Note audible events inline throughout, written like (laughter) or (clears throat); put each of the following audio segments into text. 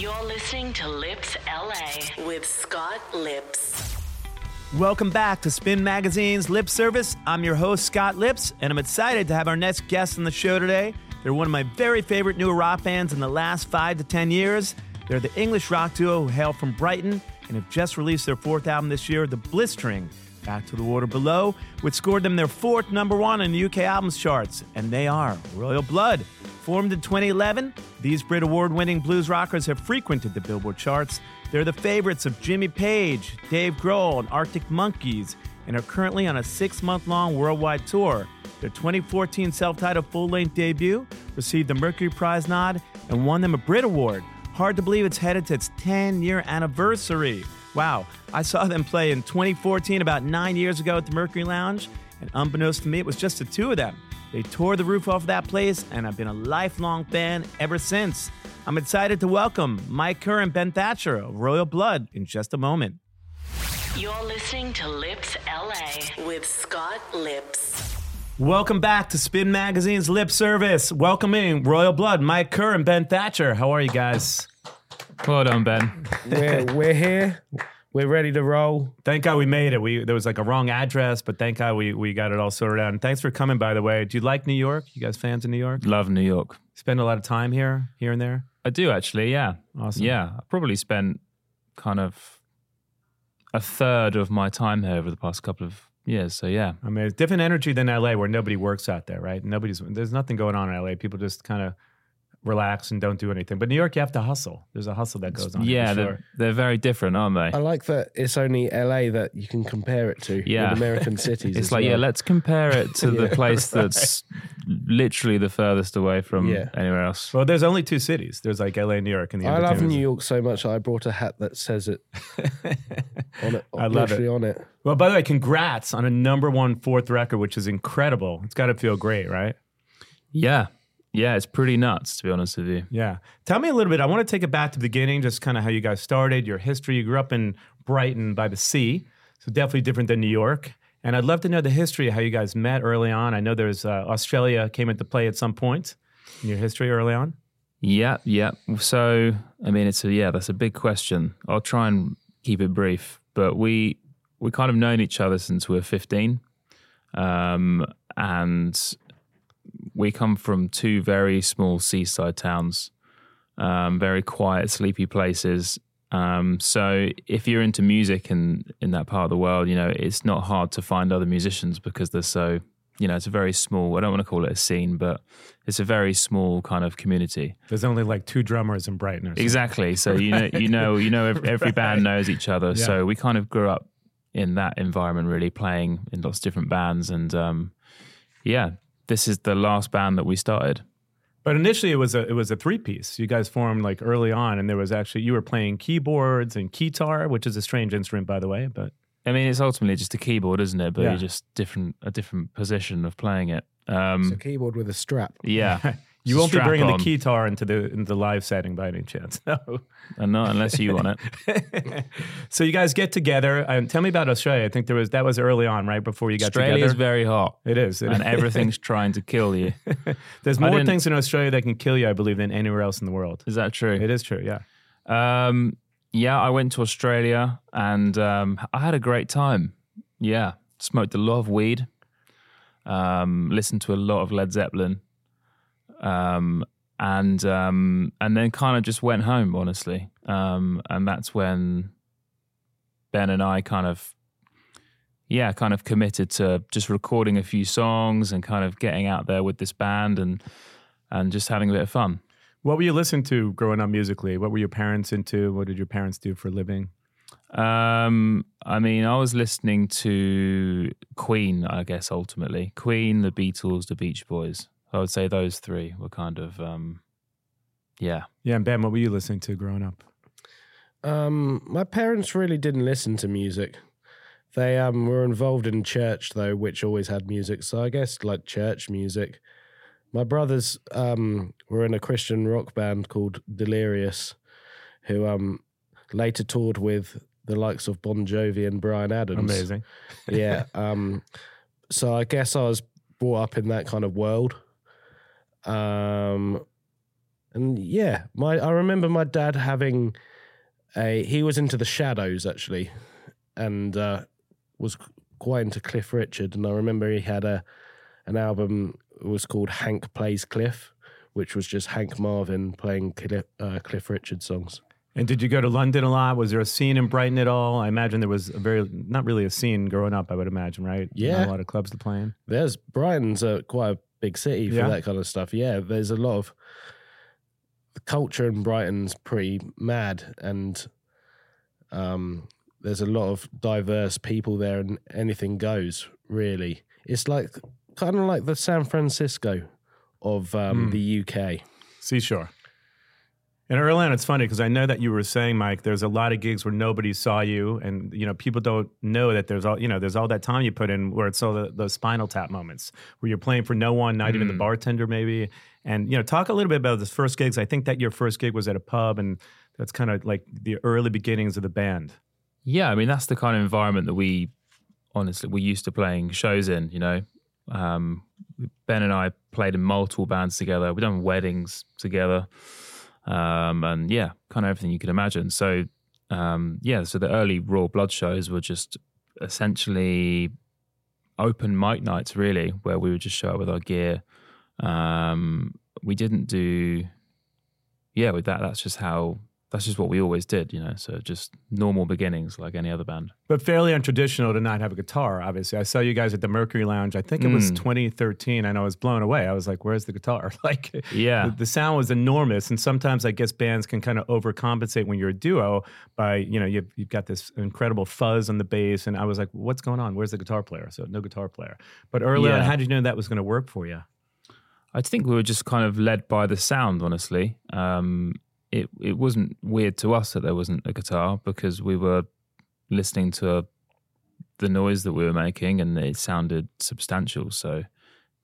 You're listening to Lipps LA with Scott Lipps. Welcome back to Spin Magazine's Lip Service. I'm your host, Scott Lipps, and I'm excited to have our next guest on the show today. They're one of my very favorite new rock bands in the last five to 10 years. They're the English rock duo who hail from Brighton and have just released their fourth album this year, The Blistering. Back to the Water Below, which scored them their fourth number one in the UK albums charts, and they are Royal Blood. Formed in 2011, these Brit Award winning blues rockers have frequented the Billboard charts. They're the favorites of Jimmy Page, Dave Grohl, and Arctic Monkeys, and are currently on a six month long worldwide tour. Their 2014 self titled full length debut received the Mercury Prize nod and won them a Brit Award. Hard to believe it's headed to its 10 year anniversary. Wow, I saw them play in 2014, about nine years ago at the Mercury Lounge, and unbeknownst to me, it was just the two of them. They tore the roof off that place, and I've been a lifelong fan ever since. I'm excited to welcome Mike Kerr and Ben Thatcher of Royal Blood in just a moment. You're listening to Lipps LA with Scott Lipps. Welcome back to Spin Magazine's Lip Service. Welcoming Royal Blood, Mike Kerr and Ben Thatcher. How are you guys? Well done, Ben. we're we're here. We're ready to roll. Thank God we made it. We there was like a wrong address, but thank God we we got it all sorted out. And thanks for coming. By the way, do you like New York? You guys fans of New York? Love New York. Spend a lot of time here, here and there. I do actually. Yeah. Awesome. Yeah. I probably spent kind of a third of my time here over the past couple of years. So yeah. I mean, it's different energy than LA, where nobody works out there, right? Nobody's there's nothing going on in LA. People just kind of relax and don't do anything. But New York, you have to hustle. There's a hustle that goes on. Yeah, for they're, sure. they're very different, aren't they? I like that it's only LA that you can compare it to Yeah. with American cities. (laughs) It's as like, yeah, let's compare it to (laughs) the Yeah. place that's (laughs) literally the furthest away from Yeah. anywhere else. Well, there's only two cities. There's like LA and New York, and the I love New York so much. I brought a hat that says it on it. I love literally on it. Well, by the way, congrats on a number one fourth record, which is incredible. It's got to feel great, right? Yeah. Yeah, it's pretty nuts, to be honest with you. Yeah. Tell me a little bit. I want to take it back to the beginning, just kind of how you guys started, your history. You grew up in Brighton by the sea, so definitely different than New York. And I'd love to know the history of how you guys met early on. I know there's uh, Australia came into play at some point in your history early on. Yeah, yeah. So, I mean, it's a yeah, that's a big question. I'll try and keep it brief, but we we kind of known each other since we were fifteen, um, and we come from two very small seaside towns, um, very quiet, sleepy places. Um, so, if you're into music in in that part of the world, you know it's not hard to find other musicians because they're so you know it's a very small. I don't want to call it a scene, but it's a very small kind of community. There's only like two drummers in Brighton. Exactly. So (laughs) you know, you know, you know, every, every band knows each other. Yeah. So we kind of grew up in that environment, really playing in lots of different bands, and um, yeah, this is the last band that we started. But initially, it was a it was a three piece. You guys formed like early on, and there was actually you were playing keyboards and guitar, which is a strange instrument, by the way. But I mean, it's ultimately just a keyboard, isn't it? But Yeah. you're just different, a different position of playing it. Um, It's a keyboard with a strap. yeah, (laughs) you won't be bringing on. the guitar into the into the live setting by any chance. (laughs) No. and not unless you want it. (laughs) so you guys get together. Um, tell me about Australia. I think there was that was early on, right before you got together. Australia together. very hot, it is, It- and everything's (laughs) trying to kill you. There's more things in Australia that can kill you, I believe, than anywhere else in the world. Is that true? It is true. Yeah. Um, yeah, I went to Australia and um, I had a great time. Yeah, smoked a lot of weed, um, listened to a lot of Led Zeppelin, um, and um, and then kind of just went home, honestly. Um, and that's when Ben and I kind of, yeah, kind of committed to just recording a few songs and kind of getting out there with this band and and just having a bit of fun. What were you listening to growing up musically? What were your parents into? What did your parents do for a living? Um, I mean, I was listening to Queen, I guess, ultimately. Queen, the Beatles, the Beach Boys. I would say those three were kind of, um, yeah. Yeah, and Ben, what were you listening to growing up? Um, my parents really didn't listen to music. They um were involved in church though, which always had music. So I guess like church music. My brothers um were in a Christian rock band called Delirious, who um later toured with the likes of Bon Jovi and Bryan Adams. Amazing. yeah. (laughs) Um, so I guess I was brought up in that kind of world. Um, and yeah, my I remember my dad having a he was into the Shadows actually, and uh, was quite into Cliff Richard, and I remember he had a an album it was called Hank Plays Cliff, which was just Hank Marvin playing Cliff, uh, Cliff Richard songs. And did you go to London a lot? Was there a scene in Brighton at all? I imagine there was a very, not really a scene growing up, I would imagine, right? Yeah. Not a lot of clubs to play in. There's Brighton's a, quite a big city for Yeah. that kind of stuff. Yeah, there's a lot of the culture in Brighton's pretty mad, and um, there's a lot of diverse people there, and anything goes. Really, it's like kind of like the San Francisco of um, Hmm. the UK. Seashore. And early on, it's funny because I know that you were saying, Mike, there's a lot of gigs where nobody saw you, and you know people don't know that there's all you know there's all that time you put in where it's all the, those Spinal Tap moments where you're playing for no one, not even the Mm. bartender, maybe. And you know, talk a little bit about the first gigs. I think that your first gig was at a pub, and that's kind of like the early beginnings of the band. Yeah, I mean that's the kind of environment that we honestly we're used to playing shows in. You know, um, Ben and I played in multiple bands together. We've done weddings together, um, and yeah, kind of everything you could imagine. So um, yeah, so the early Royal Blood shows were just essentially open mic nights, really, where we would just show up with our gear. Um, we didn't do, yeah, with that. That's just how. That's just what we always did, you know. So just normal beginnings, like any other band. But fairly untraditional to not have a guitar, obviously. I saw you guys at the Mercury Lounge. I think it was Mm. 2013, and I was blown away. I was like, where's the guitar? (laughs) Like, Yeah. the, the sound was enormous. And sometimes I guess bands can kind of overcompensate when you're a duo by, you know, you've, you've got this incredible fuzz on the bass. And I was like, what's going on? Where's the guitar player? So no guitar player. But early on, how did you know that was going to work for you? I think we were just kind of led by the sound, honestly. Um, it it wasn't weird to us that there wasn't a guitar because we were listening to the noise that we were making and it sounded substantial. So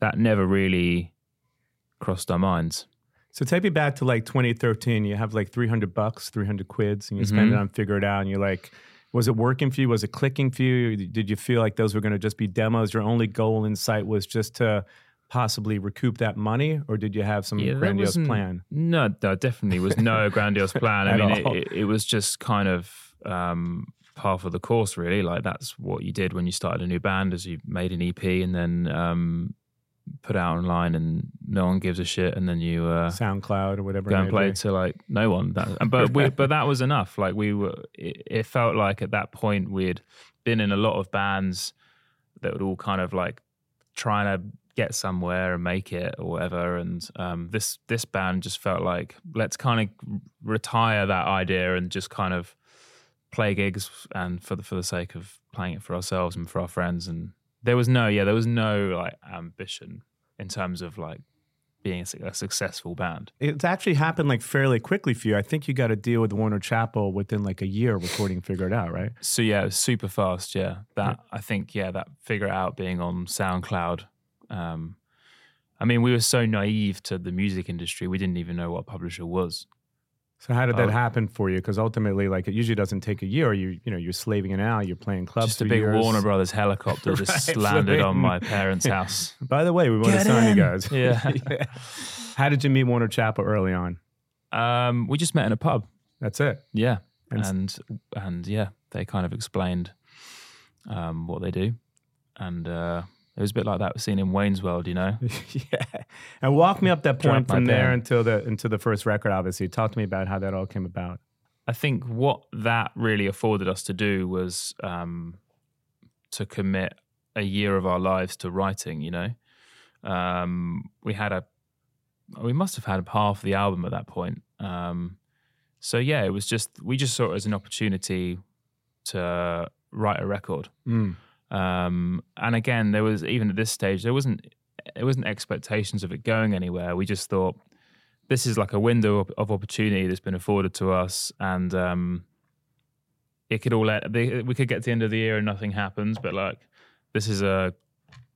that never really crossed our minds. So take me back to like 2013. You have like 300 bucks, 300 quids, and you spend mm-hmm. it on Figure It Out. And you're like, was it working for you? Was it clicking for you? Did you feel like those were going to just be demos? Your only goal in sight was just to possibly recoup that money, or did you have some Yeah, grandiose plan? No, there definitely was no (laughs) grandiose plan. I mean, it, it, was just kind of um, par for the course, really. Like that's what you did when you started a new band, is you made an EP and then um, put out online, and no one gives a shit, and then you uh, SoundCloud or whatever. go and play to like no one. That, but we, but that was enough. Like we were, it, it felt like at that point we'd been in a lot of bands that would all kind of like trying to get somewhere and make it or whatever. And um, this this band just felt like let's kind of retire that idea and just kind of play gigs and for the for the sake of playing it for ourselves and for our friends. And there was no yeah there was no like ambition in terms of like being a, successful band. It's actually happened like fairly quickly for you. I think you got a deal with Warner Chappell within like a year recording Figure It Out, right? So yeah, it was super fast. Yeah, that I think yeah that figure it out being on SoundCloud. Um, I mean, we were so naive to the music industry, we didn't even know what publisher was. So how did that Oh. happen for you? Because ultimately, like it usually doesn't take a year. You you know you're slaving it out. You're playing clubs. Just a big years. Warner Brothers helicopter (laughs) just Right, landed on my parents' (laughs) house. By the way, we want to Get sign you guys. (laughs) Yeah. How did you meet Warner Chappell early on? Um, we just met in a pub. That's it. Yeah, And and and yeah, they kind of explained um, what they do, and uh, it was a bit like that scene in Wayne's World, you know. (laughs) yeah. And walk me up that point from there until the until the first record. Obviously, talk to me about how that all came about. I think what that really afforded us to do was um, to commit a year of our lives to writing. You know, um, we had a, we must have had half the album at that point. Um, so yeah, it was just we just saw it as an opportunity to write a record. Mm. Um, and again, there was even at this stage there wasn't there wasn't expectations of it going anywhere. We just thought this is like a window of, of opportunity that's been afforded to us, and um, it could all the, we could get to the end of the year and nothing happens, but like this is a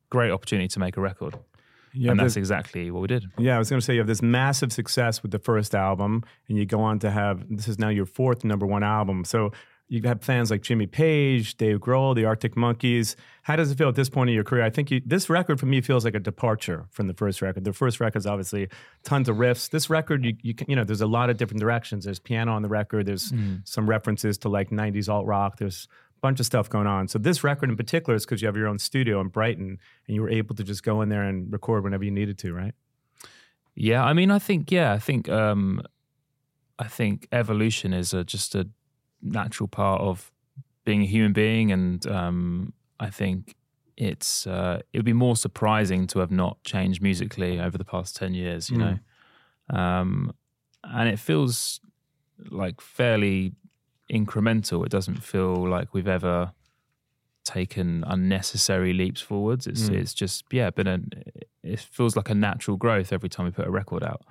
great opportunity to make a record, have and that's exactly what we did. yeah, I was going to say you have this massive success with the first album, and you go on to have this is now your fourth number one album. So you have fans like Jimmy Page, Dave Grohl, the Arctic Monkeys. How does it feel at this point in your career? I think you, this record for me feels like a departure from the first record. The first record is obviously tons of riffs. This record, you, you, you know, there's a lot of different directions. There's piano on the record. There's Mm. some references to like 90s alt rock. There's a bunch of stuff going on. So this record in particular is because you have your own studio in Brighton and you were able to just go in there and record whenever you needed to, right? Yeah, I mean, I think yeah, I think um, I think evolution is a, just a natural part of being a human being, and um, I think it's uh, it would be more surprising to have not changed musically over the past ten years, you know, um, and it feels like fairly incremental. It doesn't feel like we've ever taken unnecessary leaps forwards. It's Mm. it's just yeah, been a it feels like a natural growth every time we put a record out.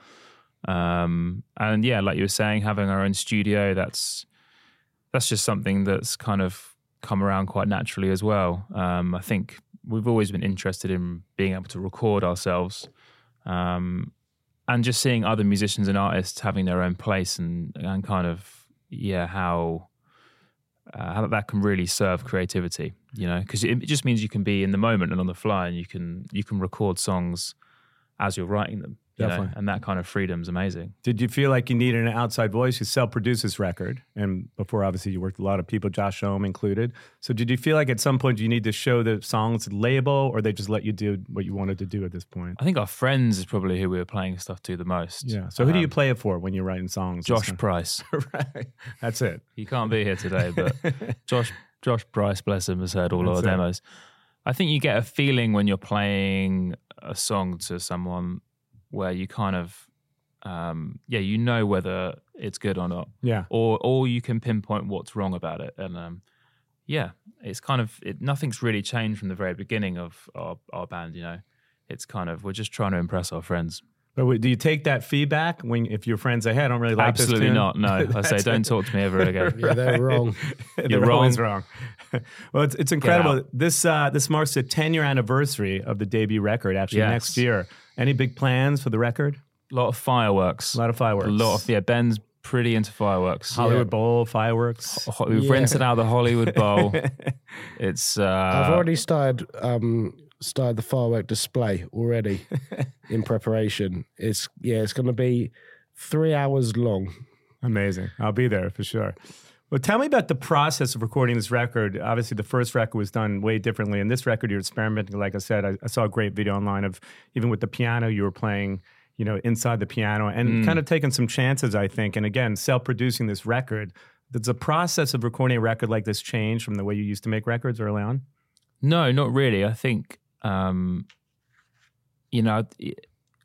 Um, and yeah, like you were saying, having our own studio that's that's just something that's kind of come around quite naturally as well. Um, I think we've always been interested in being able to record ourselves. Um, and just seeing other musicians and artists having their own place and and kind of yeah how uh, how that can really serve creativity you know because it, it just means you can be in the moment and on the fly and you can you can record songs as you're writing them you know, and that kind of freedom is amazing Did you feel like you needed an outside voice? You self-produced this record, and before obviously you worked with a lot of people, Josh Homme included. So did you feel like at some point you need to show the songs to label, or they just let you do what you wanted to do at this point? i think our friends is probably who we were playing stuff to the most Yeah. So who do you Um, play it for when you're writing songs? josh price (laughs) right. That's it. he can't be here today but (laughs) Josh Josh Price, bless him, has heard all That's our it. demos. I think you get a feeling when you're playing a song to someone where you kind of, um, yeah, you know whether it's good or not, Yeah. or or you can pinpoint what's wrong about it, and um, yeah, it's kind of it, nothing's really changed from the very beginning of our, our band. You know, it's kind of we're just trying to impress our friends. But wait, do you take that feedback when if your friends say, "Hey, I don't really like Absolutely this tune"? not. No, (laughs) I say don't talk to me ever again. (laughs) Yeah, they're wrong. (laughs) They're always wrong. well, it's, it's incredible. This uh, this marks the 10 year anniversary of the debut record. Actually, Yes. next year. Any big plans for the record? A lot of fireworks. A lot of fireworks. A lot of yeah. Ben's pretty into fireworks. Hollywood Bowl fireworks. Ho- We've Yeah. rented out the Hollywood Bowl. it's uh, I've already started um, started the firework display already (laughs) in preparation. It's yeah, it's going to be three hours long. Amazing. I'll be there for sure. Well, tell me about the process of recording this record. Obviously, the first record was done way differently. And this record, you're experimenting. Like I said, I, I saw a great video online of even with the piano, you were playing, you know, inside the piano and mm. kind of taking some chances, I think. And again, self producing this record. Does the process of recording a record like this change from the way you used to make records early on? no, not really. I think um, you know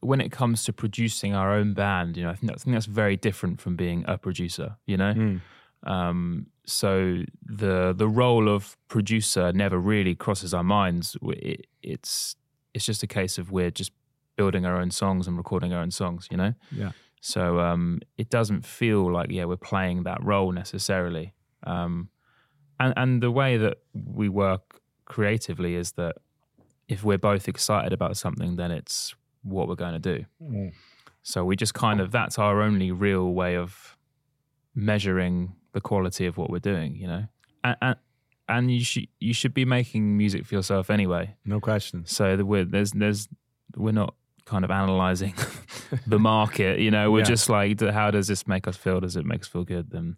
when it comes to producing our own band, you know, I think, that's, I think that's very different from being a producer. You know, Mm. um, so the the role of producer never really crosses our minds. It, it's it's just a case of we're just building our own songs and recording our own songs. You know. Yeah. So um, it doesn't feel like yeah we're playing that role necessarily. Um, and and the way that we work creatively is that if we're both excited about something, then it's what we're going to do. Mm. So we just kind of that's our only real way of measuring the quality of what we're doing. You know, and and, and you should you should be making music for yourself anyway. No questions. So that we're, there's there's we're not kind of analyzing (laughs) the market. You know, we're Yeah. just like, how does this make us feel? Does it make us feel good? Then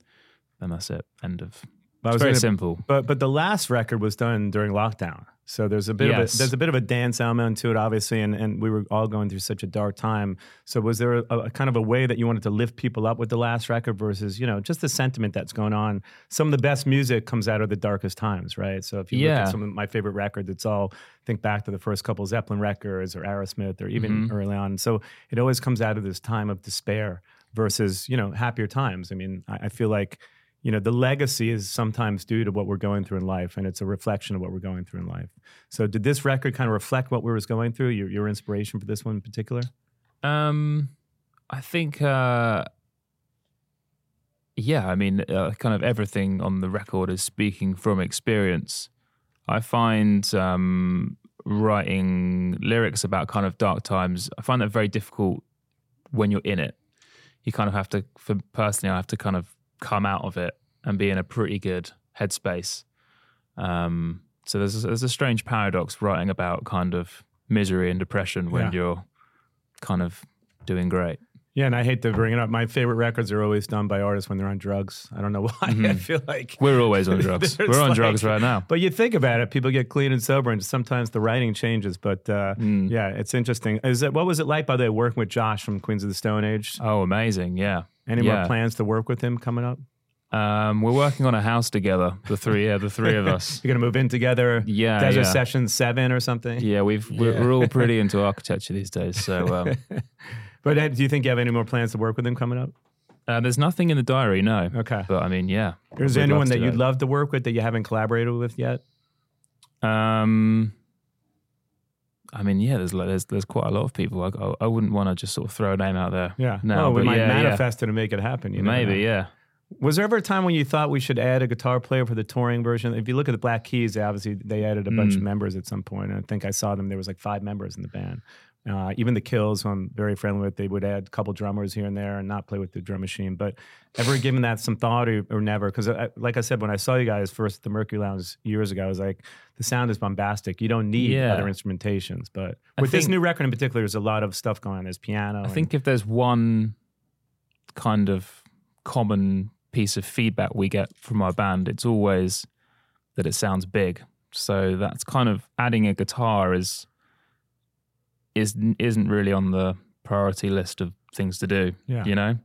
then that's it. End of. I It's was very gonna- simple. But but the last record was done during lockdown, so there's a bit of a, there's a bit of a dance element to it, obviously, and, and we were all going through such a dark time. So was there a, a kind of a way that you wanted to lift people up with the last record versus you know just the sentiment that's going on? Some of the best music comes out of the darkest times, right? So if you look at some of my favorite records, it's all think back to the first couple Zeppelin records or Aerosmith or even Mm-hmm. early on. So it always comes out of this time of despair versus you know happier times. I mean, I, I feel like you know the legacy is sometimes due to what we're going through in life and it's a reflection of what we're going through in life so did this record kind of reflect what we was going through your, your inspiration for this one in particular Um, I think, uh, yeah, I mean, uh, kind of everything on the record is speaking from experience. I find um, writing lyrics about kind of dark times, I find that very difficult when you're in it. You kind of have to, for personally, I have to kind of come out of it and be in a pretty good headspace. Um, so there's a, there's a strange paradox writing about kind of misery and depression when Yeah. you're kind of doing great. Yeah, and I hate to bring it up. My favorite records are always done by artists when they're on drugs. I don't know (laughs) why. I feel like We're always on (laughs) drugs. We're on like- drugs right now. But you think about it, people get clean and sober, and sometimes the writing changes. But uh, Hmm. yeah, it's interesting. Is it what was it like by the way working with Josh from Queens of the Stone Age? Oh, amazing! Yeah. Any yeah. more plans to work with him coming up? Um, we're working on a house together. The three, yeah, the three of us. (laughs) You're gonna move in together. Yeah, Desert yeah. Session Seven or something. Yeah, we've we're, we're all pretty into architecture these days. So um, But uh, do you think you have any more plans to work with him coming up? uh, there's nothing in the diary, no. Okay. But I mean, yeah. Is there anyone that you'd love to work with that you haven't collaborated with yet? Um, I mean, yeah, there's there's there's quite a lot of people. I, I, I wouldn't want to just sort of throw a name out there. Yeah. No, well, we might yeah, yeah. manifest it and make it happen. You never Maybe, yeah. Was there ever a time when you thought we should add a guitar player for the touring version? If you look at the Black Keys, obviously they added a bunch Mm. of members at some point. And I think I saw them. There was like five members in the band. Uh, even the Kills, who I'm very friendly with, they would add a couple drummers here and there and not play with the drum machine. But ever given that some thought or, or never? Because like I said, when I saw you guys first at the Mercury Lounge years ago, I was like, the sound is bombastic. You don't need Yeah. other instrumentations. But with this new record in particular, there's a lot of stuff going on. There's piano. I and- think if there's one kind of common piece of feedback we get from our band, it's always that it sounds big. So that's kind of adding a guitar is is isn't really on the priority list of things to do. Yeah. You know,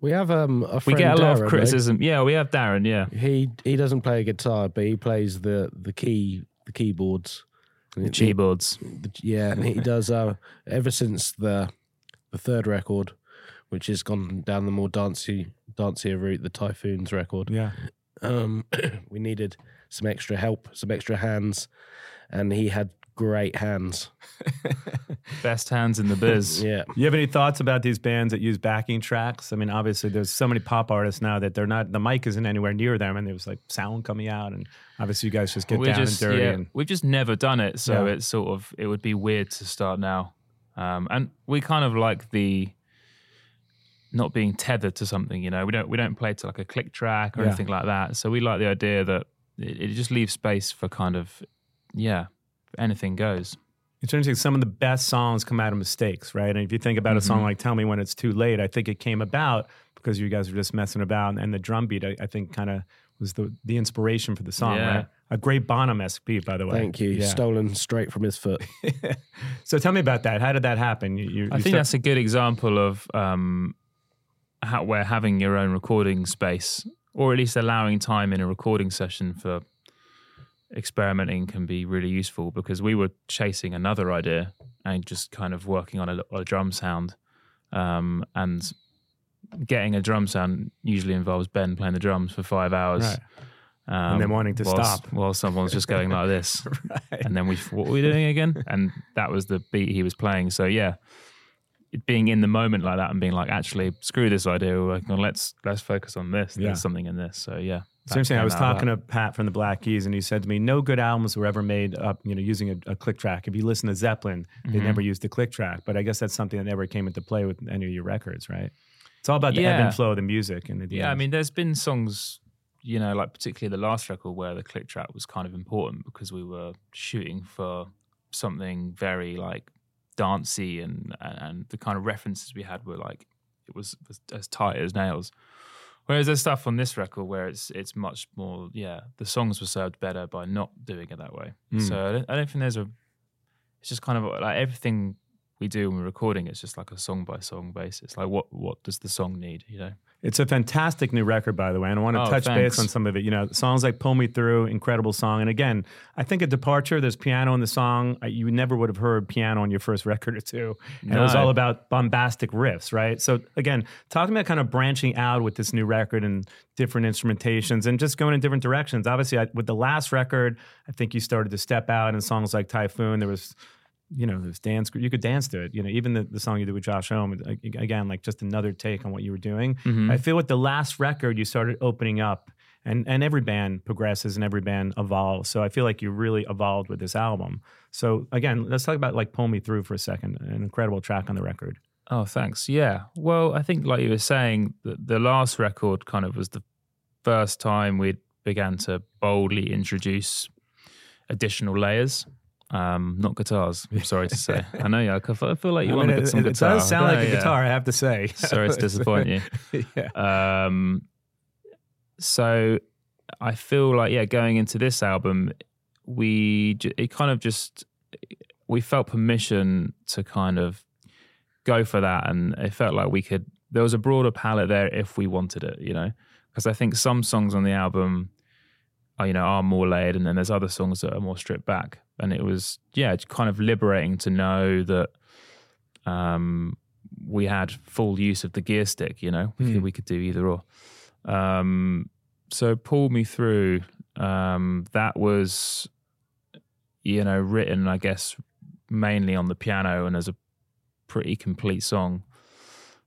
We have um a we get a lot Darren, of criticism. Yeah, we have Darren. Yeah. He he doesn't play a guitar, but he plays the the key the keyboards. the keyboards. The- yeah, and he does uh ever since the the third record, which has gone down the more dancey dancier route, the Typhoons record. yeah. Um, (clears throat) we needed some extra help, some extra hands, and he had great hands. (laughs) Best hands in the biz. (laughs) Yeah, You have any thoughts about these bands that use backing tracks? I mean, obviously, there's so many pop artists now that they're not the mic isn't anywhere near them, and there's like sound coming out, and obviously, you guys just get we down just and dirty. yeah, And we've just never done it, so Yeah. it's sort of it would be weird to start now. Um, and we kind of like the not being tethered to something. You know, we don't we don't play to like a click track or Yeah. anything like that. So we like the idea that it, it just leaves space for kind of yeah, anything goes. it's interesting. Some of the best songs come out of mistakes, right? And if you think about a Mm-hmm. song like "Tell Me When It's Too Late," I think it came about because you guys were just messing about, and the drum beat, I, I think, kind of was the the inspiration for the song, Yeah. right? A great Bonham-esque beat, by the way. thank you. Yeah. Stolen straight from his foot. (laughs) so tell me about that. How did that happen? You, you, I you think start- that's a good example of um, how, where having your own recording space, or at least allowing time in a recording session for experimenting, can be really useful. Because we were chasing another idea and just kind of working on a, a drum sound, um, and getting a drum sound usually involves Ben playing the drums for five hours. Right. Um, And then wanting to whilst- stop. while someone's just going like this, (laughs) Right. and then we what were we doing again? And that was the beat he was playing. So yeah, it being in the moment like that and being like, actually, screw this idea. We're working on let's let's focus on this. Yeah. There's something in this. So yeah, It's interesting. I came was of talking to Pat from the Black Keys, and he said to me, "No good albums were ever made up, you know, using a, a click track. If you listen to Zeppelin, Mm-hmm. they never used the click track. But I guess that's something that never came into play with any of your records, right? It's all about the ebb and flow of the music. And the Yeah, I mean, there's been songs, you know, like particularly the last record where the click track was kind of important because we were shooting for something very like dancey and and the kind of references we had were like it was as, as tight as nails. Whereas there's stuff on this record where it's it's much more yeah the songs were served better by not doing it that way. Mm. So I don't, I don't think there's a it's just kind of like everything we do when we're recording it's just like a song by song basis. Like what what does the song need? You know. It's a fantastic new record, by the way, and I want to Oh, touch thanks. base on some of it. You know, songs like "Pull Me Through," incredible song, and again, I think a departure. There's piano in the song. You never would have heard piano on your first record or two, and it was all about bombastic riffs, right? So again, talking about kind of branching out with this new record and different instrumentations and just going in different directions. Obviously, I, with the last record, I think you started to step out in songs like "Typhoon." There was you know, this dance, you could dance to it. You know, even the, the song you did with Josh Homme, ag- again, like just another take on what you were doing. Mm-hmm. I feel with the last record, you started opening up, and and every band progresses and every band evolves. So I feel like you really evolved with this album. So again, let's talk about like "Pull Me Through" for a second. An incredible track on the record. Oh, thanks. Yeah. Well, I think like you were saying, the, the last record kind of was the first time we began to boldly introduce additional layers. Um, not guitars. I'm sorry to say. I know. Yeah, I feel I feel like you I want mean, to it, get some it guitar. does sound like Yeah, a yeah. guitar, I have to say. Sorry to (laughs) disappoint you. yeah. Um, so I feel like yeah, going into this album, we it kind of just we felt permission to kind of go for that, and it felt like we could. There was a broader palette there if we wanted it, you know, because I think some songs on the album, are, you know, are more layered, and then there's other songs that are more stripped back, and it was yeah, it's kind of liberating to know that. Um, we had full use of the gear stick, you know, we, could, we could do either or. Um, so pulled me through. Um, that was, you know, written, I guess, mainly on the piano and as a pretty complete song,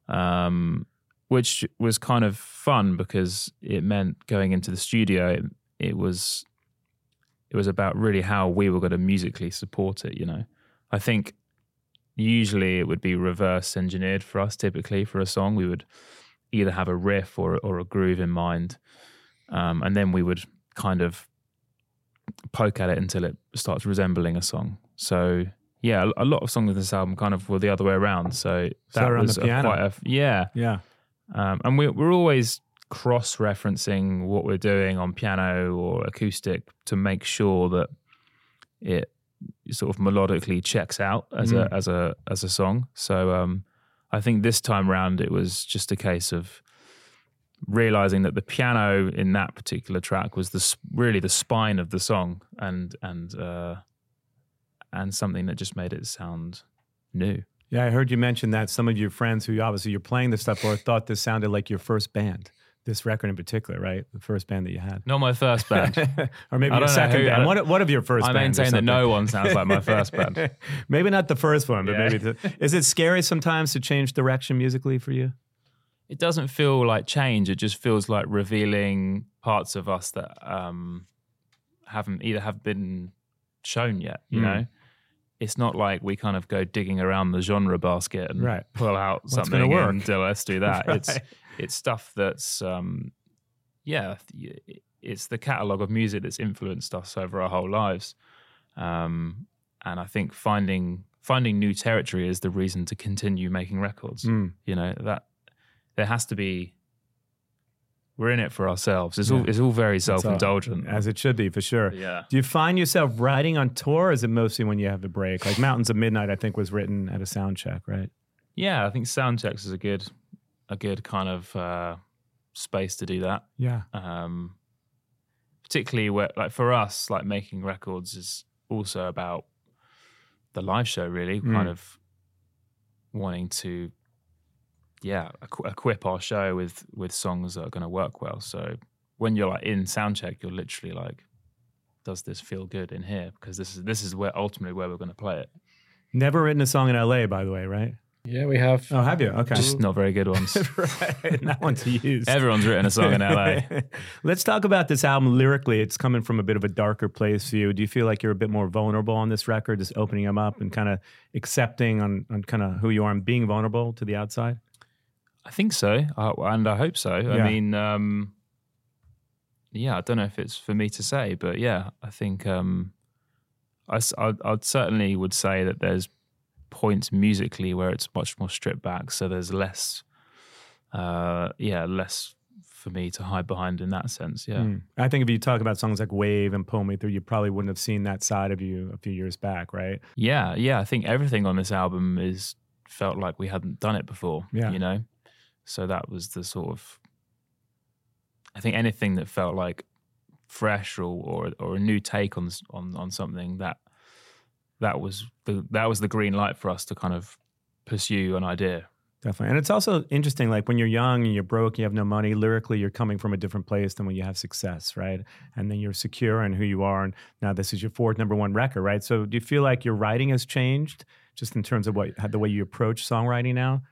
um, which was kind of fun because it meant going into the studio. It, it was, it was about really how we were going to musically support it. You know, I think usually it would be reverse engineered for us. Typically, for a song, we would either have a riff or or a groove in mind, um, and then we would kind of poke at it until it starts resembling a song. So yeah, a, a lot of songs in this album kind of were the other way around. So that on was a quite a yeah, Yeah. um, and we, we're always cross referencing what we're doing on piano or acoustic to make sure that it sort of melodically checks out as Mm. a as a as a song. So um, I think this time round it was just a case of realizing that the piano in that particular track was the really the spine of the song and and uh, and something that just made it sound new. Yeah, I heard you mention that some of your friends who obviously you're playing this stuff for thought this sounded like your first band. This record in particular, right? The first band that you had. Not my first band. (laughs) or maybe your second band. what of your first I maintain that no one sounds like my first band. (laughs) maybe not the first one, but Yeah. maybe. The, is it scary sometimes to change direction musically for you? it doesn't feel like change. It just feels like revealing parts of us that um, haven't either have been shown yet. You Mm. know, it's not like we kind of go digging around the genre basket and Right. pull out something and do, let's do (laughs) that. Right. it's stuff that's um, yeah, it's the catalog of music that's influenced us over our whole lives. Um, and I think finding finding new territory is the reason to continue making records. Mm. You know that there has to be. We're in it for ourselves. It's all it's all very self indulgent. as it should be for sure. yeah. Do you find yourself writing on tour? Or is it mostly when you have a break? Like Mountains of Midnight, I think was written at a sound check, right? Yeah, I think sound checks is a good a good kind of uh, space to do that. Yeah. um, particularly where like for us like making records is also about the live show really Mm. kind of wanting to yeah equ- equip our show with with songs that are going to work well so when you're like in soundcheck you're literally like does this feel good in here because this is this is where ultimately where we're going to play it Never written a song in LA, by the way, right? Yeah, we have. Oh, have you? Okay. just not very good ones (laughs) right. Not one to use. everyone's written a song in la (laughs) Let's talk about this album lyrically. It's coming from a bit of a darker place for you. Do you feel like you're a bit more vulnerable on this record, just opening them up and kind of accepting on, on kind of who you are and being vulnerable to the outside? I think so, I, and I hope so. Yeah. I mean, um, yeah, I don't know if it's for me to say, but yeah, I think um, I, s- I'd, I'd certainly would say that there's points musically where it's much more stripped back, so there's less, uh, yeah, less for me to hide behind in that sense. Yeah, Mm. I think if you talk about songs like Wave and Pull Me Through, you probably wouldn't have seen that side of you a few years back, right? yeah, yeah. I think everything on this album is felt like we hadn't done it before. Yeah. you know, so that was the sort of. I think anything that felt like fresh or or, or a new take on on on something that that was the that was the green light for us to kind of pursue an idea. Definitely. And it's also interesting, like when you're young and you're broke, you have no money, lyrically, you're coming from a different place than when you have success, right? And then you're secure in who you are. And now this is your fourth number one record, right? So do you feel like your writing has changed just in terms of what the way you approach songwriting now?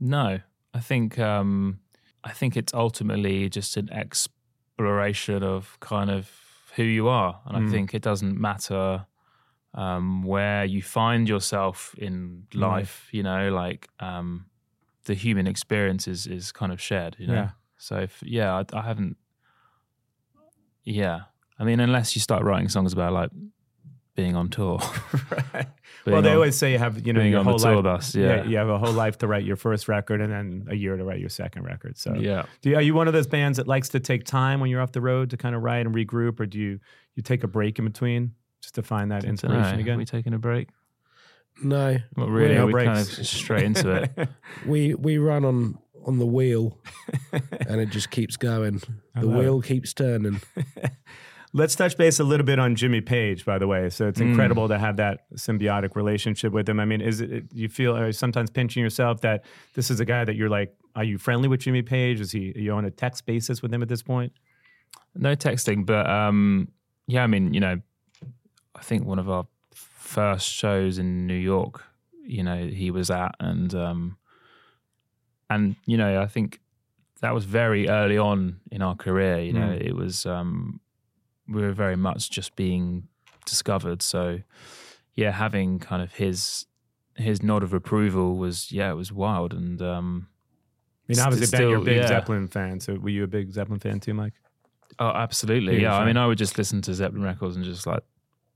No, I think um, I think it's ultimately just an exploration of kind of who you are, and Mm. I think it doesn't matter um, where you find yourself in life. You know, like um, the human experience is is kind of shared. You know, Yeah. so if, yeah, I, I haven't yeah. I mean, unless you start writing songs about like being on tour. (laughs) (laughs) well, Being they on- always say you have you know being your whole tour life. bus, yeah. you have a whole life to write your first record and then a year to write your second record. So Yeah. Do you, are you one of those bands that likes to take time when you're off the road to kind of write and regroup, or do you you take a break in between just to find that inspiration Dunno, again? Are we taking a break? No, Not really. no we kind of straight into it. (laughs) we we run on on the wheel, (laughs) and it just keeps going. The love wheel keeps turning. (laughs) Let's touch base a little bit on Jimmy Page, by the way. So Mm. it's incredible to have that symbiotic relationship with him. I mean, is it you feel are you sometimes pinching yourself that this is a guy that you're like, are you friendly with Jimmy Page? Is he are you on a text basis with him at this point? No texting, but um, yeah, I mean, you know, I think one of our first shows in New York, you know, he was at, and um, and you know, I think that was very early on in our career. You know, Mm. it was um, we were very much just being discovered. So yeah, having kind of his his nod of approval was yeah, it was wild, and um, I mean, obviously, Ben, you're a big yeah. Zeppelin fan. So were you a big Zeppelin fan too, Mike? Oh, absolutely. Huge Yeah. I mean, I would just listen to Zeppelin records and just like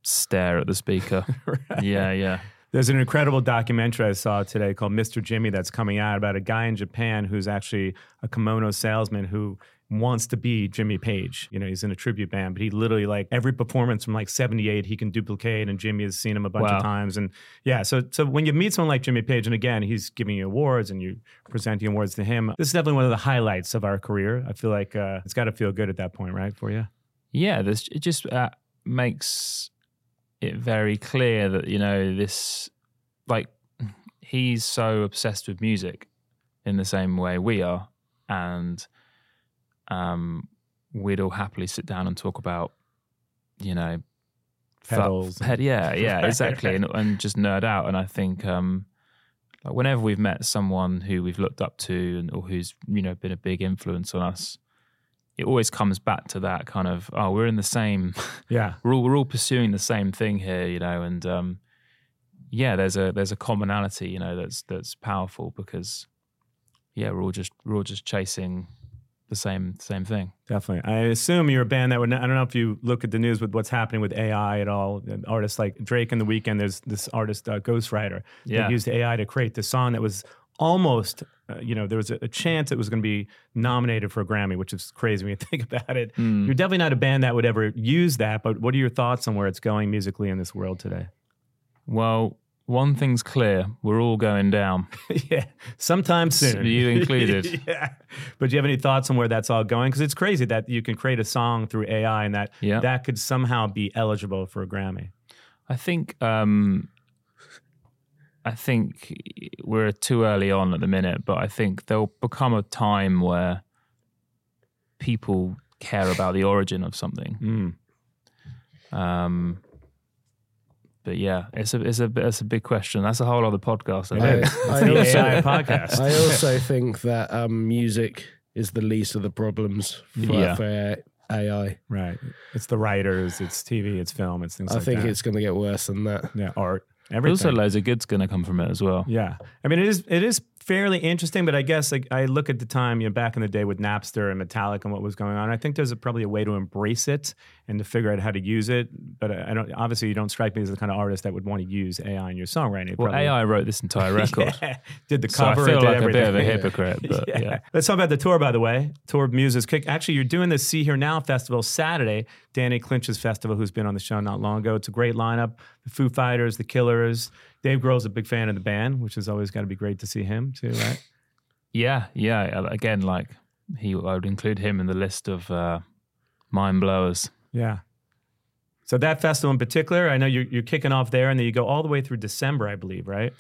stare at the speaker. (laughs) Yeah, yeah. There's an incredible documentary I saw today called Mr. Jimmy that's coming out about a guy in Japan who's actually a kimono salesman who wants to be Jimmy Page. You know, he's in a tribute band, but he literally like every performance from like 78 he can duplicate and Jimmy has seen him a bunch Wow. of times and yeah, so so when you meet someone like Jimmy Page and again, he's giving you awards and you presenting awards to him. This is definitely one of the highlights of our career. I feel like uh, it's got to feel good at that point, right, for you? Yeah, this it just uh, makes it very clear that you know this, like, he's so obsessed with music in the same way we are, and um, we'd all happily sit down and talk about, you know, Pedals and- ped- yeah, (laughs) yeah, exactly, and, and just nerd out. And I think um, like whenever we've met someone who we've looked up to and or who's you know been a big influence on us, it always comes back to that kind of oh we're in the same (laughs) Yeah. we're all we're all pursuing the same thing here, you know, and um, yeah, there's a there's a commonality, you know, that's that's powerful because yeah, we're all just we're all just chasing the same same thing. Definitely. I assume you're a band that would. I don't know if you look at the news with what's happening with AI at all. Artists like Drake in the Weeknd. There's this artist uh, Ghostwriter. Yeah. They used AI to create the song that was almost. Uh, you know, there was a, a chance it was going to be nominated for a Grammy, which is crazy when you (laughs) think about it. Hmm. You're definitely not a band that would ever use that. But what are your thoughts on where it's going musically in this world today? Well, one thing's clear: we're all going down. (laughs) yeah, sometime soon. you (laughs) included. yeah. But do you have any thoughts on where that's all going? Because it's crazy that you can create a song through AI and that Yeah. that could somehow be eligible for a Grammy. I think um, I think we're too early on at the minute, but I think there'll become a time where people care about the origin of something. Mm. Um, but yeah, it's a it's a it's a big question. That's a whole other podcast. (laughs) I It think. is. I also- (laughs) podcast. I also think that um, music is the least of the problems for, Yeah. for AI. right. It's the writers, it's TV, it's film, it's things I like think that. it's going to get worse than that. yeah, art, Everything. also, loads of good's going to come from it as well. Yeah, I mean it is it is fairly interesting, but I guess like I look at the time, you know, back in the day with Napster and Metallica and what was going on. I think there's a, probably a way to embrace it and to figure out how to use it. But I I don't. Obviously, you don't strike me as the kind of artist that would want to use AI in your songwriting. It Well, probably- AI wrote this entire record. (laughs) Yeah, did the So I cover. feel like a bit of a (laughs) hypocrite, but yeah. Let's talk about the tour, by the way. Tour of Muses. Kick. Actually, you're doing the Sea.Hear.Now festival Saturday. Danny Clinch's festival, who's been on the show not long ago. It's a great lineup. The Foo Fighters, the Killers. Dave Grohl's a big fan of the band, which has always got to be great to see him too, right? Yeah, yeah. Again, like he, I would include him in the list of uh, mind blowers. Yeah. So that festival in particular, I know you're, you're kicking off there, and then you go all the way through December, I believe, right?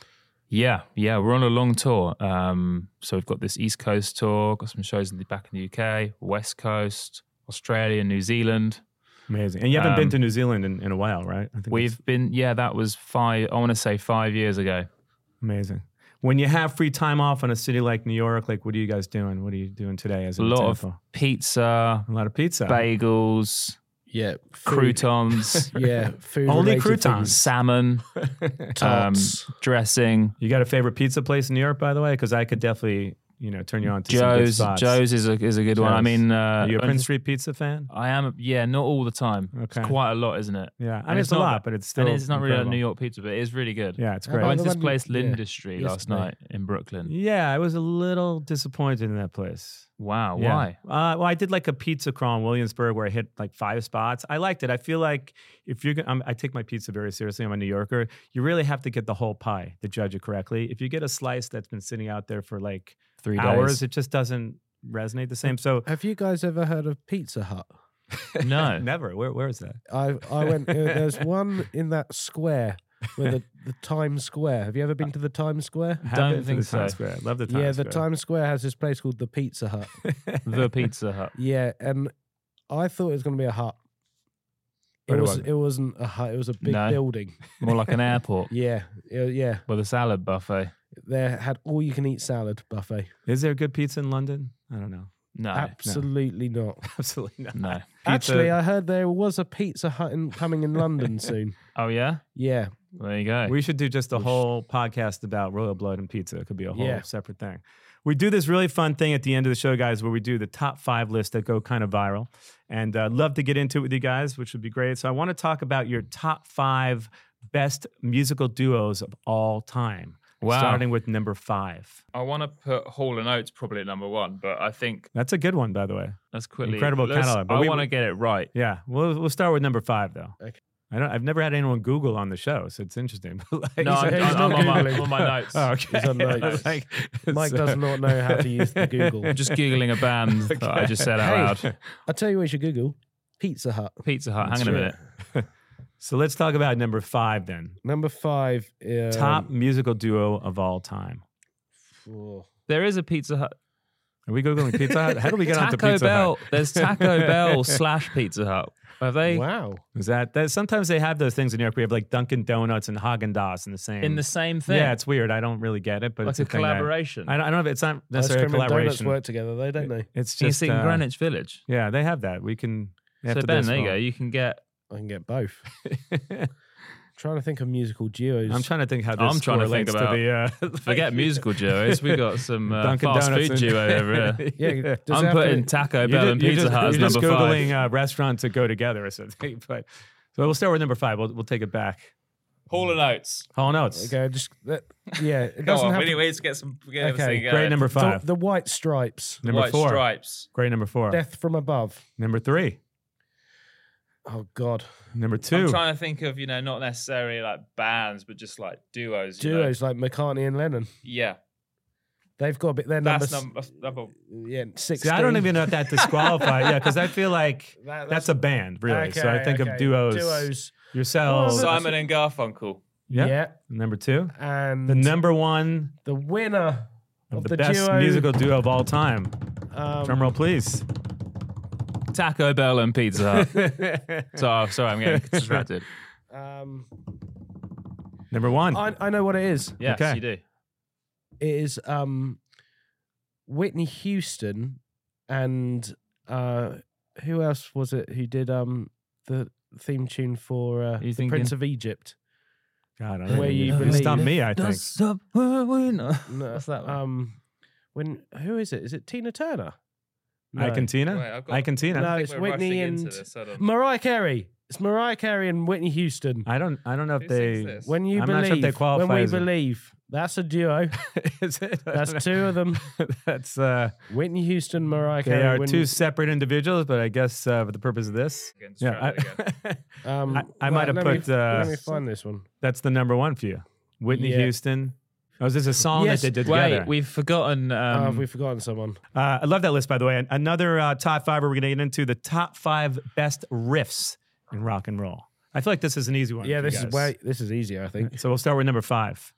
Yeah, yeah. We're on a long tour. Um, so we've got this East Coast tour, got some shows in the back in the UK, West Coast, Australia, New Zealand. Amazing. And you haven't been Um, to New Zealand in, in a while, right? I think that's We've been, yeah, that was five. I want to say five years ago. amazing. When you have free time off in a city like New York, like what are you guys doing? What are you doing today as A an lot example? of pizza, a lot of pizza. bagels, Yeah. Food, croutons, (laughs) Yeah. Food Only related croutons. salmon, (laughs) things. um, dressing. You got a favorite pizza place in New York, by the way? Because I could definitely you know turn you on to some good Joe's spots. Joe's is a is a good one. I mean, uh, Are you a Prince Street Pizza fan? I am. Yeah, not all the time. Okay. It's quite a lot, isn't it? Yeah, I And it's, it's a not lot, that- but it's still and it's not really a. New York pizza, but it is really good. Yeah, it's great. I went to this one- place, yeah, Street last yesterday. night in Brooklyn. Yeah, I was a little disappointed in that place. Wow, Yeah. why? Uh, well, I did like a pizza crawl in Williamsburg where I hit like five spots. I liked it. I feel like if you're, gonna, I take my pizza very seriously. I'm a New Yorker. You really have to get the whole pie to judge it correctly. If you get a slice that's been sitting out there for like Three hours, days. it just doesn't resonate the same. So Have you guys ever heard of Pizza Hut? (laughs) No. (laughs) never. Where, where is that? I I went. uh, (laughs) there's one in that square where the, the Times Square. Have you ever been to the Times Square? Have Don't been to think the Times. Square. Love the Times Square. yeah, the Square. Times Square has this place called the Pizza Hut. the Pizza Hut. yeah, and I thought it was going to be a hut. But It it was. wasn't. It wasn't a hut. It was a big No. building. More like an airport Yeah, yeah, yeah. with a salad buffet. They had all you can eat salad buffet. Is there a good pizza in London? I don't know. No, Absolutely not. (laughs) Absolutely not. no. Actually, I heard there was a Pizza Hut in, coming in London (laughs) soon. Oh yeah, Yeah, there you go. We should do just a We sh- whole podcast about royal blood and pizza. It could be a whole Yeah. separate thing. We do this really fun thing at the end of the show, guys, where we do the top five lists that go kind of viral. And uh, love to get into it with you guys, which would be great. So I want to talk about your top five best musical duos of all time. Wow. Starting with number five. I want to put Hall and Oates probably at number one, but I think That's a good one, by the way. that's quickly Incredible let's- catalog, but I we- want to get it right. Yeah, we'll we'll start with number five though. Okay. I don't. I've never had anyone Google on the show, so it's interesting. (laughs) Like- No, I'm, (laughs) I'm, I'm on, my, Googling. on my notes. Oh, okay. He's on (laughs) notes. Like, Mike so- does uh, not know how to use the Google. I'm just googling a band that I just said out Hey. loud. I'll tell you what you should Google. Pizza Hut. Pizza Hut. That's Hang on a minute. So let's talk about number five then. Number five. Um, Top musical duo of all time. oh, There is a Pizza Hut. Are we googling Pizza Hut? How do we get onto Taco Pizza Bell. Hut? There's Taco (laughs) Bell slash Pizza Hut. Have they wow. Is that, that sometimes they have those things in New York? We have like Dunkin' Donuts and Haagen Dazs in the same. in the same thing? yeah, it's weird. I don't really get it, but like it's a a thing that- collaboration. I don't, I don't know if it's not necessarily a cream and donuts work together, though, don't they? It's just you see in uh, Greenwich Village. Yeah, they have that. We can. So Ben, there you go. You can get. I can get both. (laughs) trying to think of musical duos. I'm trying to think how this I'm trying to think correlates about- to the. Uh, (laughs) Forget musical duos. We got some uh, Dunkin' fast Donuts food and- duo (laughs) over here. Yeah, does it I'm have to- putting Taco Bell You're and Pizza Hut as you're just number googling five. uh, restaurant to go together or something. But so we'll start with number five. We'll we'll take it back. Hall and Oates. Hall and Oates. Okay, just that, yeah. It Go doesn't on. have We need, to, we need to get some. Get Okay, everything Great number the, five. the White Stripes, number White four. stripes. Great number four. Death from Above. Number three. Oh God, Number two. I'm trying to think of you know not necessarily like bands, but just like duos. you know? duos like McCartney and Lennon. Yeah, They've got a bit. They're number, that's s- number. number yeah sixteen. See, I don't even know if that disqualifies. yeah, because I feel (laughs) like That- that's a band, really. so I Okay, think of duos. Duos. Yourselves. Simon and Garfunkel. yeah. Yeah. Number two. and The number one the winner of, of the, the best duo- musical duo of all time. um, Drum roll, please. Taco Bell and Pizza Hut. (laughs) so sorry, I'm getting distracted. Um, number one. I, I know what it is. Yes, Okay. you do. It is um, Whitney Houston and uh, who else was it who did um the theme tune for uh, You the Prince thinking- of Egypt? God, I The way don't you know. believe. stumped me. I think. That's the way we know. No, What's that one? Um, when who is it? Is it Tina Turner? No. Ike and Tina. Wait, I've got- Ike. No, it's we're Whitney into and this, hold on. Mariah Carey. It's Mariah Carey and Whitney Houston. I don't. I don't know if Who they. this? When you I'm believe, not sure if they qualify when we as a- believe, that's a duo. (laughs) Is it? I That's don't know. two of them. (laughs) That's. uh Whitney Houston, Mariah Carey. They are Whitney- two separate individuals, but I guess uh, for the purpose of this, Getting yeah, distracted again. I, (laughs) Um, I- I might have let me- put, uh, let me find this one. that's the number one for you. Whitney Yeah. Houston. Oh, is this a song Yes, that they did together? Wait, together? we've forgotten. Oh, Um, have we forgotten someone? Uh, I love that list, by the way. An- Another uh, top five. We're going to get into the top five best riffs in rock and roll. I feel like this is an easy one. Yeah, for you this is guys. way. This is easier, I think. So we'll start with number five.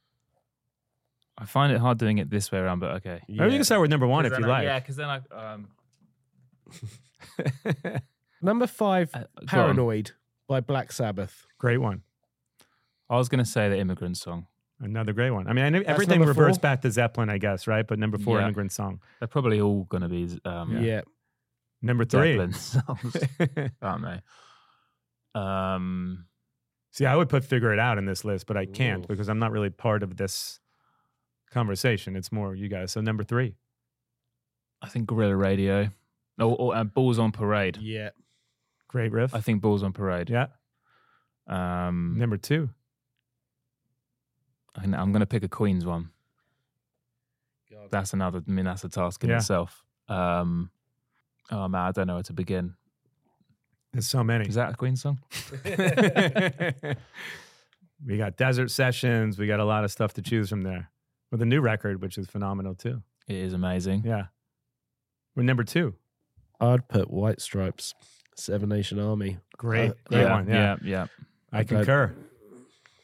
I find it hard doing it this way around, but okay. Or you can start with number one if you I- like. Yeah, because then I. Um, (laughs) Number five, uh, go on. "Paranoid" by Black Sabbath. Great one. I was going to say the immigrant song. Another great one. I mean, I know everything number reverts four? back to Zeppelin, I guess, right? But number four, Yeah. immigrant song. They're probably all going to be um, Yeah. Number three. Zeppelin (laughs) songs, aren't they? Um, See, I would put "Figure It Out" in this list, but I can't Ooh. because I'm not really part of this conversation. It's more you guys. So number three. I think Guerrilla Radio. Or, or uh, Bulls on Parade. Yeah. Great riff. I think Bulls on Parade. yeah. Um, Number two. I I'm going to pick a Queens one. God. That's another. I mean, that's a task in Yeah. itself. Um, oh man, I don't know where to begin. There's so many. Is that a Queen song? (laughs) we got Desert Sessions. We got a lot of stuff to choose from there. With a new record, which is phenomenal too. It is amazing. Yeah. We're number two. I'd put White Stripes, Seven Nation Army. Great. Uh, Great yeah, one. Yeah. yeah, yeah. I Okay. concur.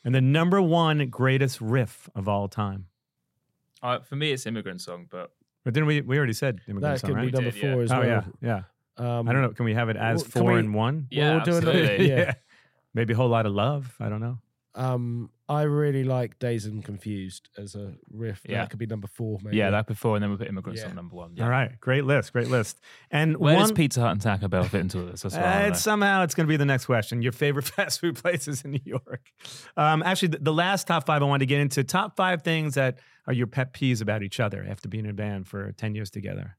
And the number one greatest riff of all time. Uh, for me, it's immigrant song, but But didn't we? We already said immigrant That song, could right? be number did, yeah. four as oh well. yeah, yeah. Um, I don't know. Can we have it as well, can four we- and one? yeah, we'll do it- absolutely. (laughs) yeah. Maybe a whole lot of love. I don't know. Um, I really like Dazed and Confused as a riff. Yeah. That could be number four, maybe. yeah, that before, and then we put immigrant Yeah. song number one. Yeah. All right, great list, great list. And Where one, does Pizza Hut and Taco Bell fit into this? That's what Uh, it's somehow it's going to be the next question. Your favorite (laughs) fast food places in New York? Um, actually, the, the last top five I wanted to get into top five things that are your pet peeves about each other after being in a band for ten years together.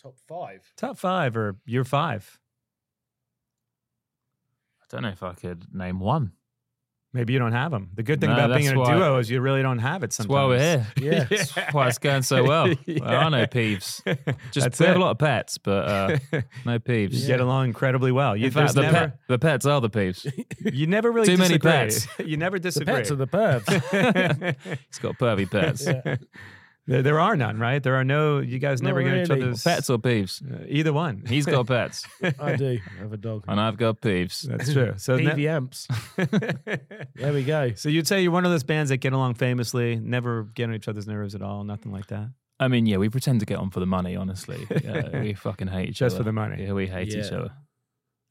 Top five. Top five or year five? I don't know if I could name one. Maybe you don't have them. The good thing No, about being in a duo is you really don't have it. That's Sometimes. why we're here. Yeah. (laughs) That's why it's going so well. (laughs) Well, I know peeves. (laughs) Just That's we have a lot of pets, but uh, no peeves. You get along incredibly well. You, In fact, the, never, pet, the pets are the peeves. you never really Too many pets. you never disagree. The disagree. pets are the pervs. He's got pervy pets. There, there are none, right? There are no. You guys Not never get each really. other's Pets or peeves? uh, either one. He's got (laughs) pets, I do I have a dog. and I've got peeves. That's true. So, ne- PV amps. (laughs) There we go. so you'd say you're one of those bands that get along famously, never get on each other's nerves at all, nothing like that. I mean, yeah, we pretend to get on for the money. Honestly, yeah, (laughs) we fucking hate each Just other for the money. Yeah, we hate each Yeah. other.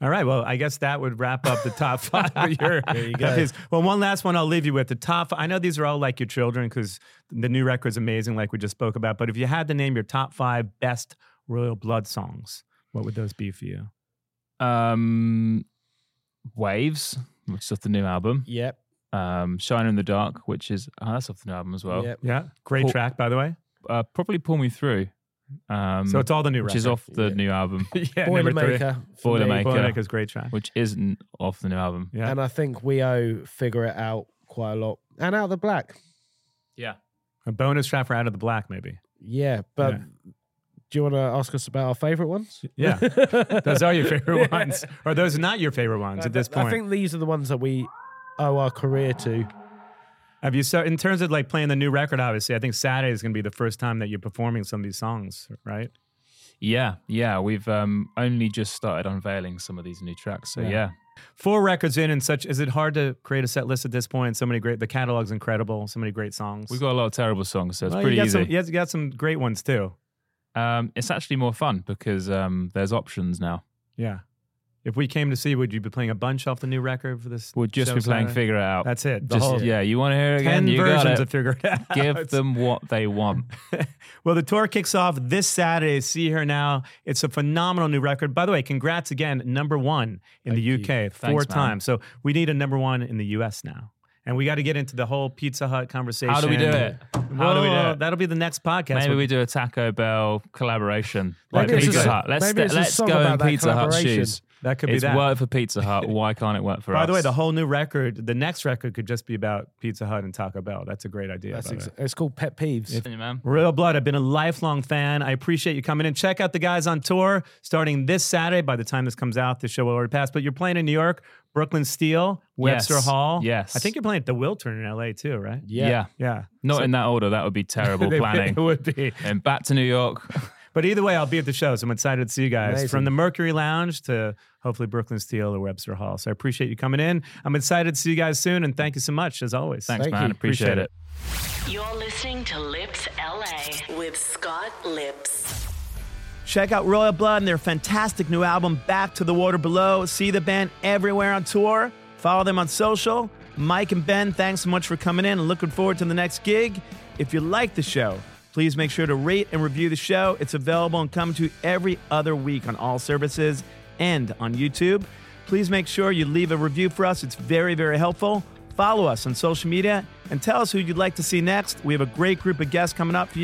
All right. Well, I guess that would wrap up the top (laughs) five. of your, There you go. his- Well, one last one I'll leave you with. The top. I know these are all like your children because the new record's amazing, like we just spoke about. But if you had to name your top five best Royal Blood songs, what would those be for you? Um, Waves, which is off the new album. Yep. Um, Shine in the Dark, which is oh, that's off the new album as well. Yep. Yeah. Great Cool. track, by the way. Uh, probably Pull Me Through. Um, So it's all the new which record. is off the Yeah. new album, (laughs) yeah, number three. Boilermaker. for me. Boilermaker. Boilermaker's great track. which isn't off the new album. Yeah. And I think we owe Figure It Out quite a lot. And Out of the Black. Yeah. A bonus track for Out of the Black, maybe. Yeah. But Yeah. do you want to ask us about our favourite ones? Yeah. (laughs) those are your favorite ones. Or those are not your favorite ones at this point. I think these are the ones that we owe our career to. Have you so in terms of like playing the new record? Obviously, I think Saturday is going to be the first time that you're performing some of these songs, right? Yeah, yeah. We've um, only just started unveiling some of these new tracks. So Yeah. yeah, Four records in and such. Is it hard to create a set list at this point? So many great. The catalog's incredible. So many great songs. we've got a lot of terrible songs, so it's Well, pretty you got easy. Some, you got some great ones too. Um, it's actually more fun because um, there's options now. Yeah. If we came to see, would you be playing a bunch off the new record for this? We'll just be playing Saturday? Figure It Out. That's it. The just whole yeah, you want to hear it again? ten You got versions it. of Figure It Out. (laughs) Give them what they want. (laughs) well, the tour kicks off this Saturday. Sea.Hear.Now. It's a phenomenal new record. By the way, congrats again, number one in the Thank UK four Thanks, man. times. So we need a number one in the US now. And we got to get into the whole Pizza Hut conversation. How do we do it? How do we do Well, it? That'll be the next podcast. Maybe we do a Taco Bell collaboration, like it's Pizza Hut. Let's maybe it's let's song go in that Pizza Hut shoes. that could be It's that. worked for Pizza Hut. Why can't it work for us? By the way, the whole new record, the next record could just be about Pizza Hut and Taco Bell. That's a great idea. That's ex- way. it's called Pet Peeves. Continue, man. Royal Blood, I've been a lifelong fan. I appreciate you coming in. Check out the guys on tour starting this Saturday. By the time this comes out, the show will already pass. But you're playing in New York, Brooklyn Steel, Webster Yes. Hall. Yes. I think you're playing at the Wiltern in LA too, right? Yeah. Yeah. yeah. Not So- in that order. That would be terrible (laughs) planning. It would be. and back to New York. (laughs) But either way, I'll be at the show. So I'm excited to see you guys Amazing. from the Mercury Lounge to hopefully Brooklyn Steel or Webster Hall. So I appreciate you coming in. I'm excited to see you guys soon. And thank you so much, as always. Thanks, Thank man. you. Appreciate, Appreciate it. You're listening to Lipps LA with Scott Lipps. Check out Royal Blood and their fantastic new album, Back to the Water Below. See the band everywhere on tour. Follow them on social. Mike and Ben, thanks so much for coming in and looking forward to the next gig. If you like the show, please make sure to rate and review the show. It's available and coming to every other week on all services and on YouTube. Please make sure you leave a review for us. It's very, very helpful. Follow us on social media and tell us who you'd like to see next. We have a great group of guests coming up for you.